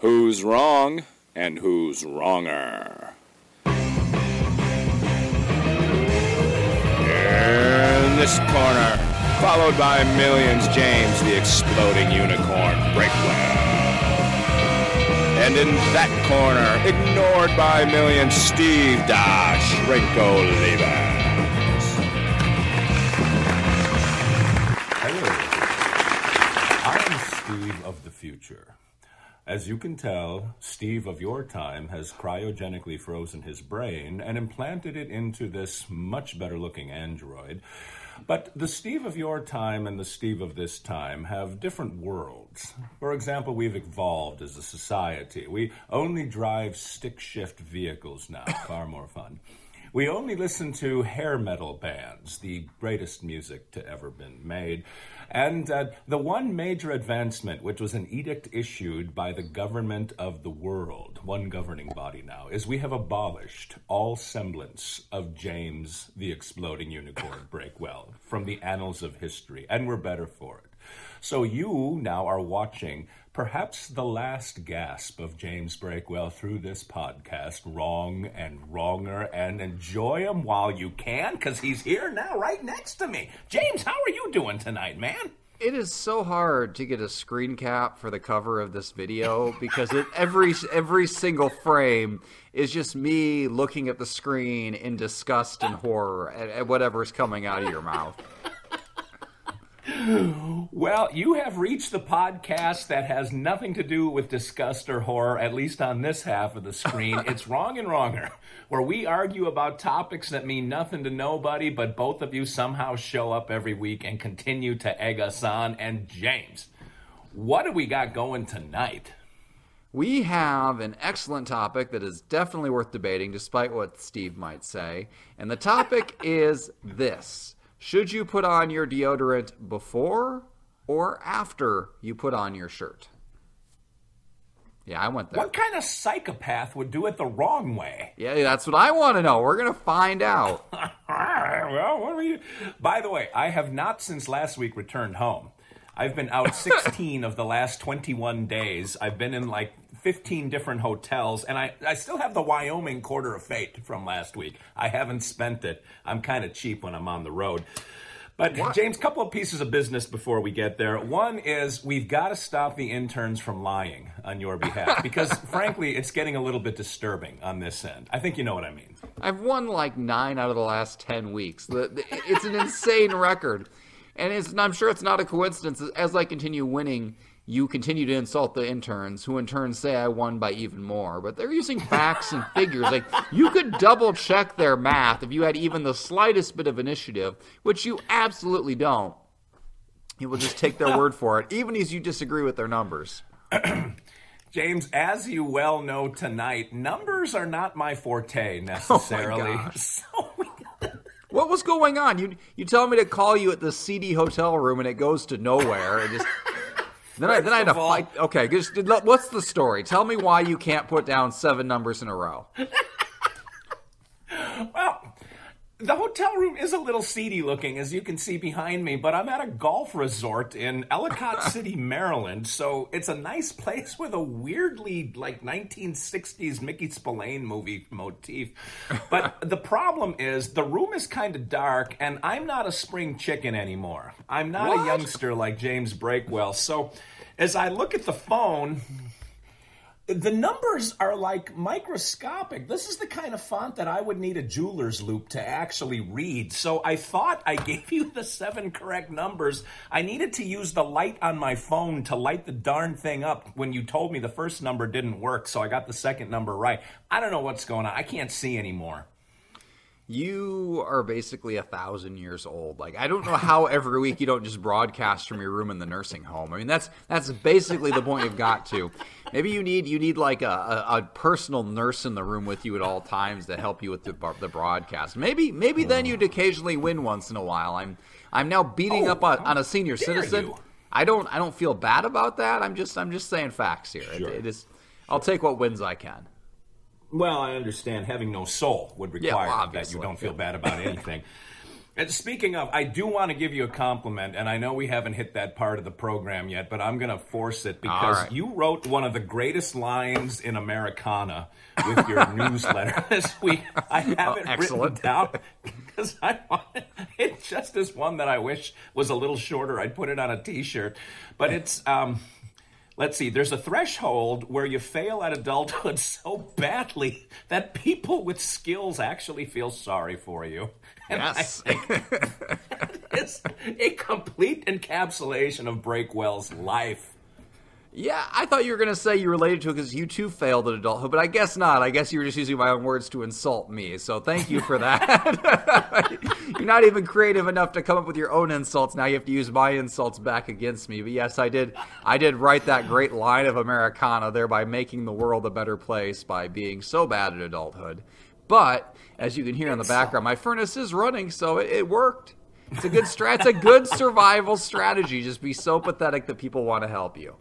Who's wrong and who's wronger? In this corner, followed by millions, James the Exploding Unicorn Breakwell. And in that corner, ignored by millions, Steve Dash Levens. Hello. I'm Steve of the future. As you can tell, Steve of your time has cryogenically frozen his brain and implanted it into this much better looking android. But the Steve of your time and the Steve of this time have different worlds. For example, we've evolved as a society. We only drive stick shift vehicles now, far more fun. We only listen to hair metal bands, the greatest music to ever been made. And uh, the one major advancement, which was an edict issued by the government of the world, one governing body now, is we have abolished all semblance of James the Exploding Unicorn Breakwell from the annals of history, and we're better for it. So you now are watching perhaps the last gasp of James Breakwell through this podcast, wrong and wronger, and enjoy him while you can, because he's here now, right next to me. James, how are you doing tonight, man? It is so hard to get a screen cap for the cover of this video because it, every every single frame is just me looking at the screen in disgust and horror at, at whatever's coming out of your mouth. Well, you have reached the podcast that has nothing to do with disgust or horror, at least on this half of the screen. it's Wrong and Wronger, where we argue about topics that mean nothing to nobody, but both of you somehow show up every week and continue to egg us on. And James, what do we got going tonight? We have an excellent topic that is definitely worth debating, despite what Steve might say. And the topic is this Should you put on your deodorant before or after you put on your shirt? Yeah, I went there. What kind of psychopath would do it the wrong way? Yeah, that's what I want to know. We're going to find out. well, what are you? By the way, I have not since last week returned home. I've been out 16 of the last 21 days. I've been in like 15 different hotels, and I, I still have the Wyoming quarter of fate from last week. I haven't spent it. I'm kind of cheap when I'm on the road. But What? James, couple of pieces of business before we get there. One is we've got to stop the interns from lying on your behalf because, frankly, it's getting a little bit disturbing on this end. I think you know what I mean. I've won like nine out of the last 10 weeks. It's an insane record. And, it's, and I'm sure it's not a coincidence. As I continue winning, you continue to insult the interns, who in turn say I won by even more. But they're using facts and figures. Like, you could double check their math if you had even the slightest bit of initiative, which you absolutely don't. You will just take their word for it, even as you disagree with their numbers. James, as you well know tonight, numbers are not my forte oh necessarily. gosh. so What was going on? You you tell me to call you at the seedy hotel room and it goes to nowhere. And just then I then I had to all- fight. Okay, just what's the story? Tell me why you can't put down seven numbers in a row. Well, the hotel room is a little seedy looking, as you can see behind me, but I'm at a golf resort in Ellicott City, Maryland. So it's a nice place with a weirdly like 1960s Mickey Spillane movie motif. But the problem is the room is kind of dark, and I'm not a spring chicken anymore. I'm not a youngster like James Breakwell. So as I look at the phone, the numbers are like microscopic. This is the kind of font that I would need a jeweler's loupe to actually read. So I thought I gave you the seven correct numbers. I needed to use the light on my phone to light the darn thing up when you told me the first number didn't work. So I got the second number right. I don't know what's going on. I can't see anymore. You are basically a thousand years old. Like I don't know how every week you don't just broadcast from your room in the nursing home. I mean that's that's basically the point you've got to. Maybe you need you need like a, a, a personal nurse in the room with you at all times to help you with the, the broadcast. Maybe maybe then you'd occasionally win once in a while. I'm I'm now beating Oh, up on, on a senior citizen. you. I don't I don't feel bad about that. I'm just I'm just saying facts here. It- Sure. it is I'll take what wins I can. Well, I understand having no soul would Yeah, require well, that you don't feel bad about anything. And speaking of, I do want to give you a compliment, and I know we haven't hit that part of the program yet, but I'm going to force it because right. you wrote one of the greatest lines in Americana with your newsletter this week. I have Oh, it excellent. written down because I want it just is one that I wish was a little shorter. I'd put it on a T-shirt, but it's. Um, Let's see, there's a threshold where you fail at adulthood so badly that people with skills actually feel sorry for you. And Yes. it's a complete encapsulation of Breakwell's life. Yeah, I thought you were going to say you related to it because you too failed at adulthood, but I guess not. I guess you were just using my own words to insult me. So thank you for that. You're not even creative enough to come up with your own insults. Now you have to use my insults back against me. But yes, I did. I did write that great line of Americana, thereby making the world a better place by being so bad at adulthood. But as you can hear in the background, my furnace is running, so it, it worked. It's a good strat. It's a good survival strategy. Just be so pathetic that people want to help you.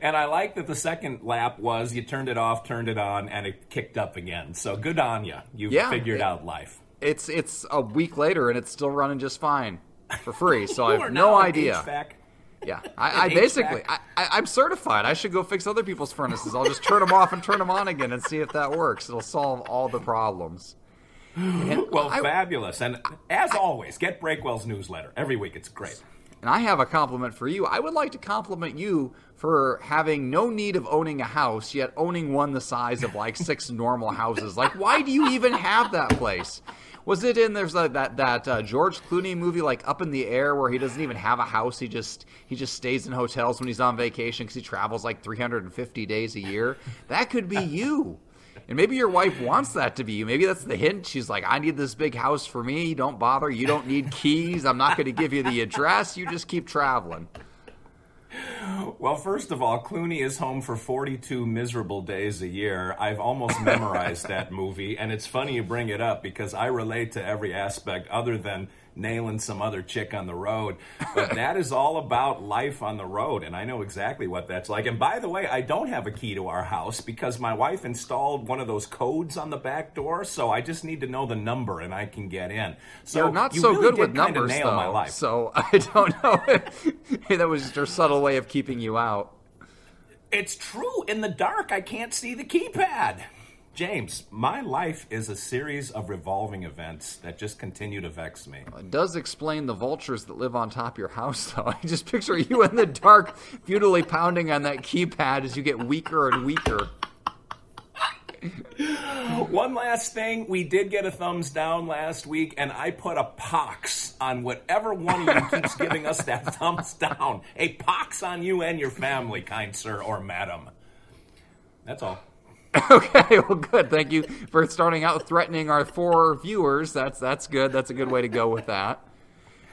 And I like that the second lap was you turned it off, turned it on, and it kicked up again. So good on you. You Yeah. figured out life. It's it's a week later and it's still running just fine for free. So I have no idea. HVAC. Yeah, I, I basically I, I, I'm certified. I should go fix other people's furnaces. I'll just turn them off and turn them on again and see if that works. It'll solve all the problems. And Well, I- fabulous. And as always, get Breakwell's newsletter every week. It's great. And I have a compliment for you. I would like to compliment you for having no need of owning a house, yet owning one the size of like six normal houses. Like, why do you even have that place? Was it in there's a, that that uh, George Clooney movie like Up in the Air where he doesn't even have a house? He just he just stays in hotels when he's on vacation because he travels like 350 days a year. That could be you. And maybe your wife wants that to be you. Maybe that's the hint. She's like, I need this big house for me. Don't bother. You don't need keys. I'm not going to give you the address. You just keep traveling. Well, first of all, Clooney is home for 42 miserable days a year. I've almost memorized that movie, and it's funny you bring it up because I relate to every aspect other than nailing some other chick on the road. But that is all about life on the road, and I know exactly what that's like. And by the way, I don't have a key to our house because my wife installed one of those codes on the back door, so I just need to know the number and I can get in. So You're not you so really good with numbers, nail though. my life. So I don't know. Hey, that was just her subtle way of keeping you out. It's true. In the dark, I can't see the keypad. James, my life is a series of revolving events that just continue to vex me. It does explain the vultures that live on top of your house, though. I just picture you in the dark, futilely pounding on that keypad as you get weaker and weaker. One last thing, we did get a thumbs down last week, and I put a pox on whatever one of you keeps giving us that thumbs down. A pox on you and your family, kind sir or madam. That's all. Okay, well, good. Thank you for starting out threatening our four viewers. That's that's good. That's a good way to go with that.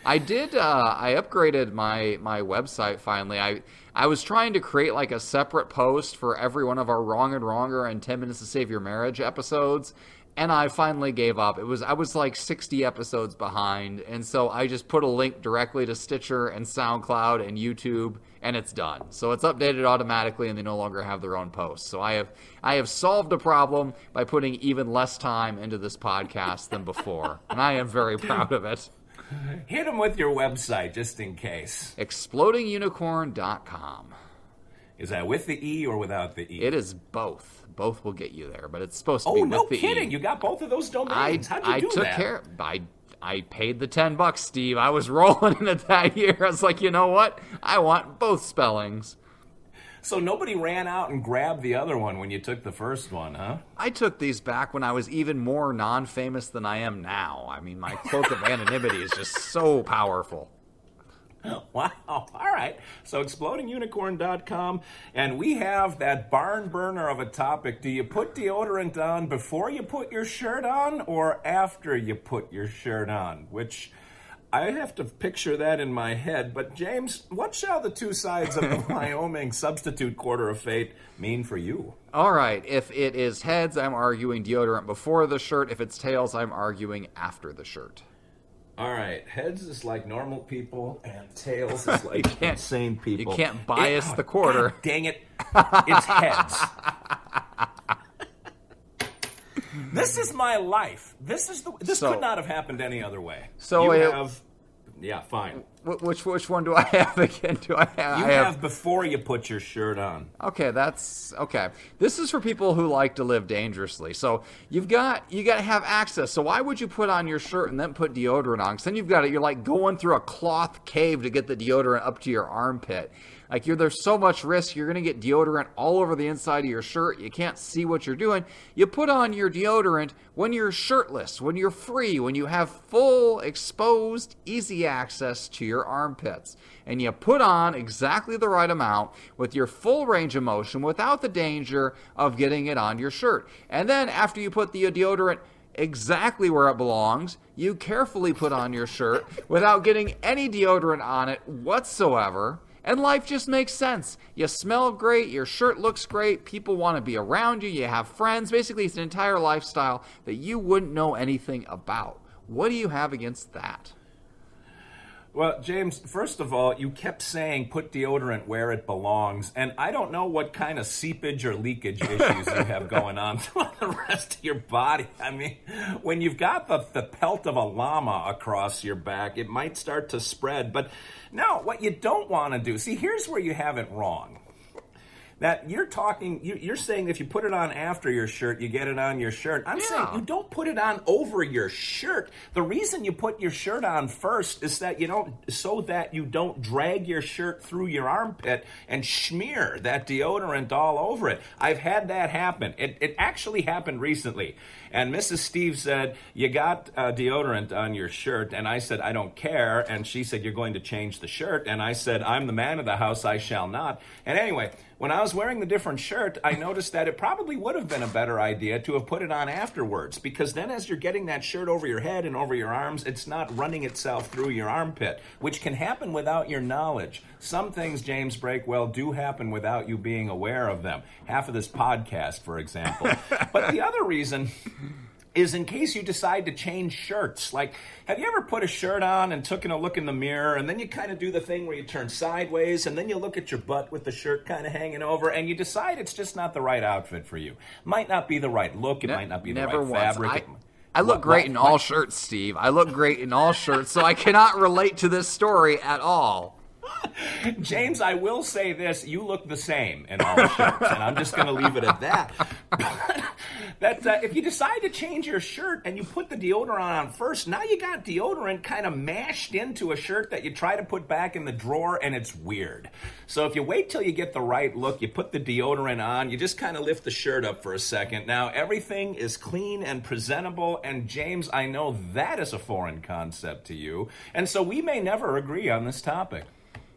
I did. Uh, I upgraded my my website finally. I I was trying to create like a separate post for every one of our wrong and wronger and ten minutes to save your marriage episodes, and I finally gave up. It was I was like sixty episodes behind, and so I just put a link directly to Stitcher and SoundCloud and YouTube, and it's done. So it's updated automatically, and they no longer have their own posts. So I have I have solved a problem by putting even less time into this podcast than before, and I am very proud of it. Hit them with your website just in case. explodingunicorn.com. Is that with the E or without the E? It is both. Both will get you there, but it's supposed to be. oh, be no with the kidding. E. You got both of those I, domains. How'd you I do took that? care. I I paid the ten bucks, Steve. I was rolling in it that year. I was like, you know what? I want both spellings. So nobody ran out and grabbed the other one when you took the first one, huh? I took these back when I was even more non-famous than I am now. I mean, my cloak of anonymity is just so powerful. Wow. All right. So explodingunicorn.com. And we have that barn burner of a topic. Do you put deodorant on before you put your shirt on or after you put your shirt on? Which I have to picture that in my head. But James, what shall the two sides of the Wyoming substitute quarter of fate mean for you? All right, if it is heads, I'm arguing deodorant before the shirt. If it's tails, I'm arguing after the shirt. All right, heads is like normal people, and tails is like insane people. you can't bias It- the quarter. God dang it! It's heads. This is my life. This is the. This So- could not have happened any other way. So you it- have. Yeah, fine. Wh- Which which one do I have again? Do I have? You I have, before you put your shirt on. Okay, that's okay. This is for people who like to live dangerously. So you've got you got to have access. So why would you put on your shirt and then put deodorant on? Because then you've got it. You're like going through a cloth cave to get the deodorant up to your armpit. Like you're there's so much risk. You're gonna get deodorant all over the inside of your shirt. You can't see what you're doing. You put on your deodorant when you're shirtless, when you're free, when you have full exposed, easy access to your armpits and you put on exactly the right amount with your full range of motion without the danger of getting it on your shirt. And then after you put the deodorant exactly where it belongs, you carefully put on your shirt without getting any deodorant on it whatsoever. And life just makes sense. You smell great, your shirt looks great, people want to be around you, you have friends. Basically, it's an entire lifestyle that you wouldn't know anything about. What do you have against that? Well, James, first of all, you kept saying put deodorant where it belongs, and I don't know what kind of seepage or leakage issues you have going on throughout the rest of your body. I mean, when you've got the, the pelt of a llama across your back, it might start to spread. But no, what you don't want to do, see, here's where you have it wrong. That you're talking, you- you're saying if you put it on after your shirt, you get it on your shirt. I'm saying you don't put it on over your shirt. The reason you put your shirt on first is that you don't, so that you don't drag your shirt through your armpit and smear that deodorant all over it. I've had that happen. It, it actually happened recently. And Mrs. Steve said, You got uh, deodorant on your shirt. And I said, I don't care. And she said, You're going to change the shirt. And I said, I'm the man of the house. I shall not. And anyway, when I was wearing the different shirt, I noticed that it probably would have been a better idea to have put it on afterwards because then as you're getting that shirt over your head and over your arms, it's not running itself through your armpit, which can happen without your knowledge. Some things, James Breakwell, do happen without you being aware of them. Half of this podcast, for example. but the other reason is in case you decide to change shirts. Like, have you ever put a shirt on and taken a look in the mirror, and then you kind of do the thing where you turn sideways, and then you look at your butt with the shirt kind of hanging over, and you decide it's just not the right outfit for you. Might not be the right look. It Ne- might not be the right once. fabric. I, I look What- great what- in all shirts, Steve. I look great in all shirts, so I cannot relate to this story at all. James, I will say this: you look the same in all the shirts, and I'm just going to leave it at that. that uh, if you decide to change your shirt and you put the deodorant on first, now you got deodorant kind of mashed into a shirt that you try to put back in the drawer, and it's weird. So if you wait till you get the right look, you put the deodorant on, you just kind of lift the shirt up for a second. Now everything is clean and presentable, and James, I know that is a foreign concept to you, and so we may never agree on this topic.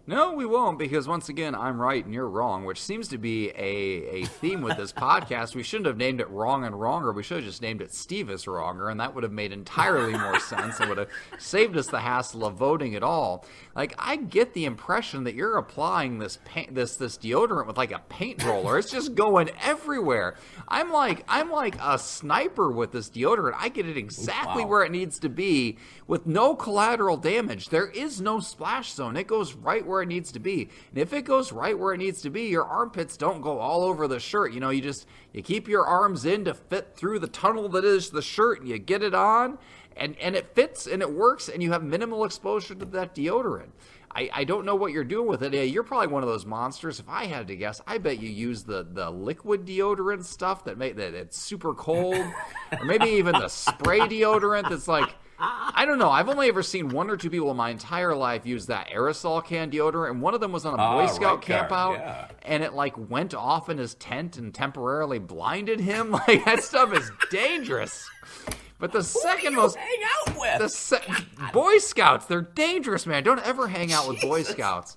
No, we won't, because once again, I'm right and you're wrong, which seems to be a, a theme with this podcast. We shouldn't have named it Wrong and Wronger. We should have just named it Steve is Wronger, and that would have made entirely more sense and would have saved us the hassle of voting at all. Like, I get the impression that you're applying this paint, this this deodorant with like a paint roller. It's just going everywhere. I'm like I'm like a sniper with this deodorant. I get it exactly Wow. where it needs to be with no collateral damage. There is no splash zone. It goes right where it needs to be. And if it goes right where it needs to be, your armpits don't go all over the shirt. You know, you just you keep your arms in to fit through the tunnel that is the shirt and you get it on and and it fits and it works and you have minimal exposure to that deodorant. I, I don't know what you're doing with it. Yeah, you're probably one of those monsters. If I had to guess, I bet you use the, the liquid deodorant stuff that make that it's super cold, or maybe even the spray deodorant that's like I don't know. I've only ever seen one or two people in my entire life use that aerosol can deodorant, and one of them was on a Boy Ah, Scout right camp guard, out, yeah. and it like went off in his tent and temporarily blinded him. Like that stuff is dangerous. But the second you most hang out with? the se- Boy Scouts, they're dangerous, man. Don't ever hang out with Boy Scouts.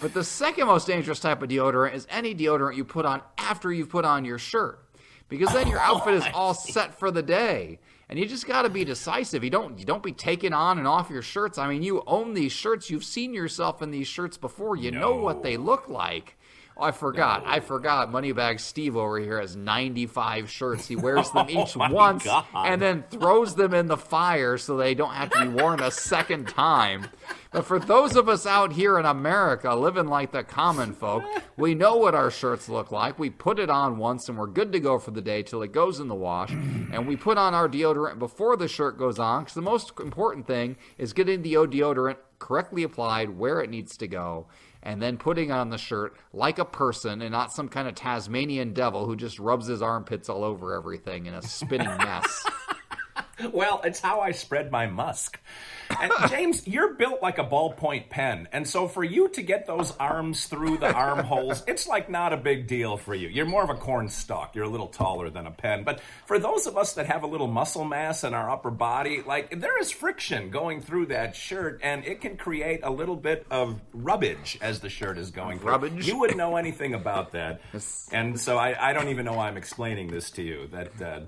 But the second most dangerous type of deodorant is any deodorant you put on after you've put on your shirt. Because then your outfit is all set for the day. And you just got to be decisive. You don't you don't be taking on and off your shirts. I mean, you own these shirts. You've seen yourself in these shirts before. You know what they look like. Oh, I forgot. I forgot. Moneybag Steve over here has 95 shirts. He wears them oh each Oh once God. and then throws them in the fire so they don't have to be worn a second time. But for those of us out here in America living like the common folk, we know what our shirts look like. We put it on once and we're good to go for the day till it goes in the wash. And we put on our deodorant before the shirt goes on because the most important thing is getting the deodorant correctly applied where it needs to go and then putting on the shirt like a person and not some kind of Tasmanian devil who just rubs his armpits all over everything in a spinning mess. Well, it's how I spread my musk. And James, you're built like a ballpoint pen. And so for you to get those arms through the armholes, it's like not a big deal for you. You're more of a corn stalk. You're a little taller than a pen. But for those of us that have a little muscle mass in our upper body, like there is friction going through that shirt and it can create a little bit of rubbage as the shirt is going through. Rubbage? You wouldn't know anything about that. And so I, I don't even know why I'm explaining this to you. That uh,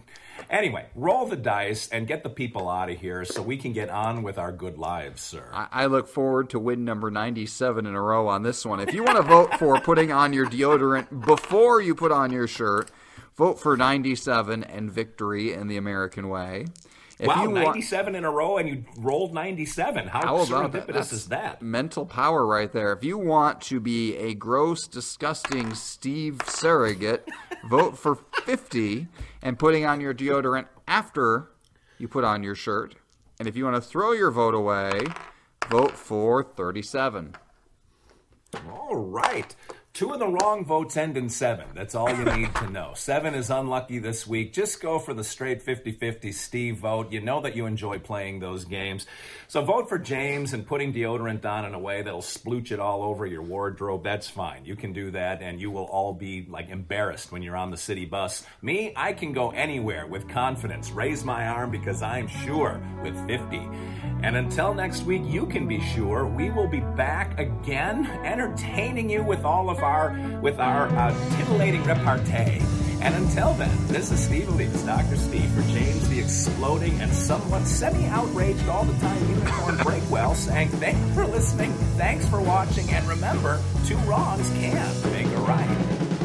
Anyway, roll the dice and get the people out of here so we can get on with our good lives, sir. I, I look forward to win number 97 in a row on this one. If you want to vote for putting on your deodorant before you put on your shirt, vote for 97 and victory in the American way. If wow, you want- 97 in a row and you rolled 97. How, How serendipitous That's is that? Mental power right there. If you want to be a gross, disgusting Steve surrogate, vote for 50 and putting on your deodorant after you put on your shirt. And if you want to throw your vote away, vote for 37. All right. Two of the wrong votes end in seven. That's all you need to know. Seven is unlucky this week. Just go for the straight 50 50 Steve vote. You know that you enjoy playing those games. So vote for James and putting deodorant on in a way that'll splooch it all over your wardrobe. That's fine. You can do that and you will all be like embarrassed when you're on the city bus. Me, I can go anywhere with confidence. Raise my arm because I'm sure with 50. And until next week, you can be sure we will be back again, entertaining you with all of our with our uh, titillating repartee. And until then, this is Steve Elise, Dr. Steve, for James the Exploding and somewhat semi-outraged all the time Unicorn Breakwell, saying thanks for listening, thanks for watching, and remember, two wrongs can make a right.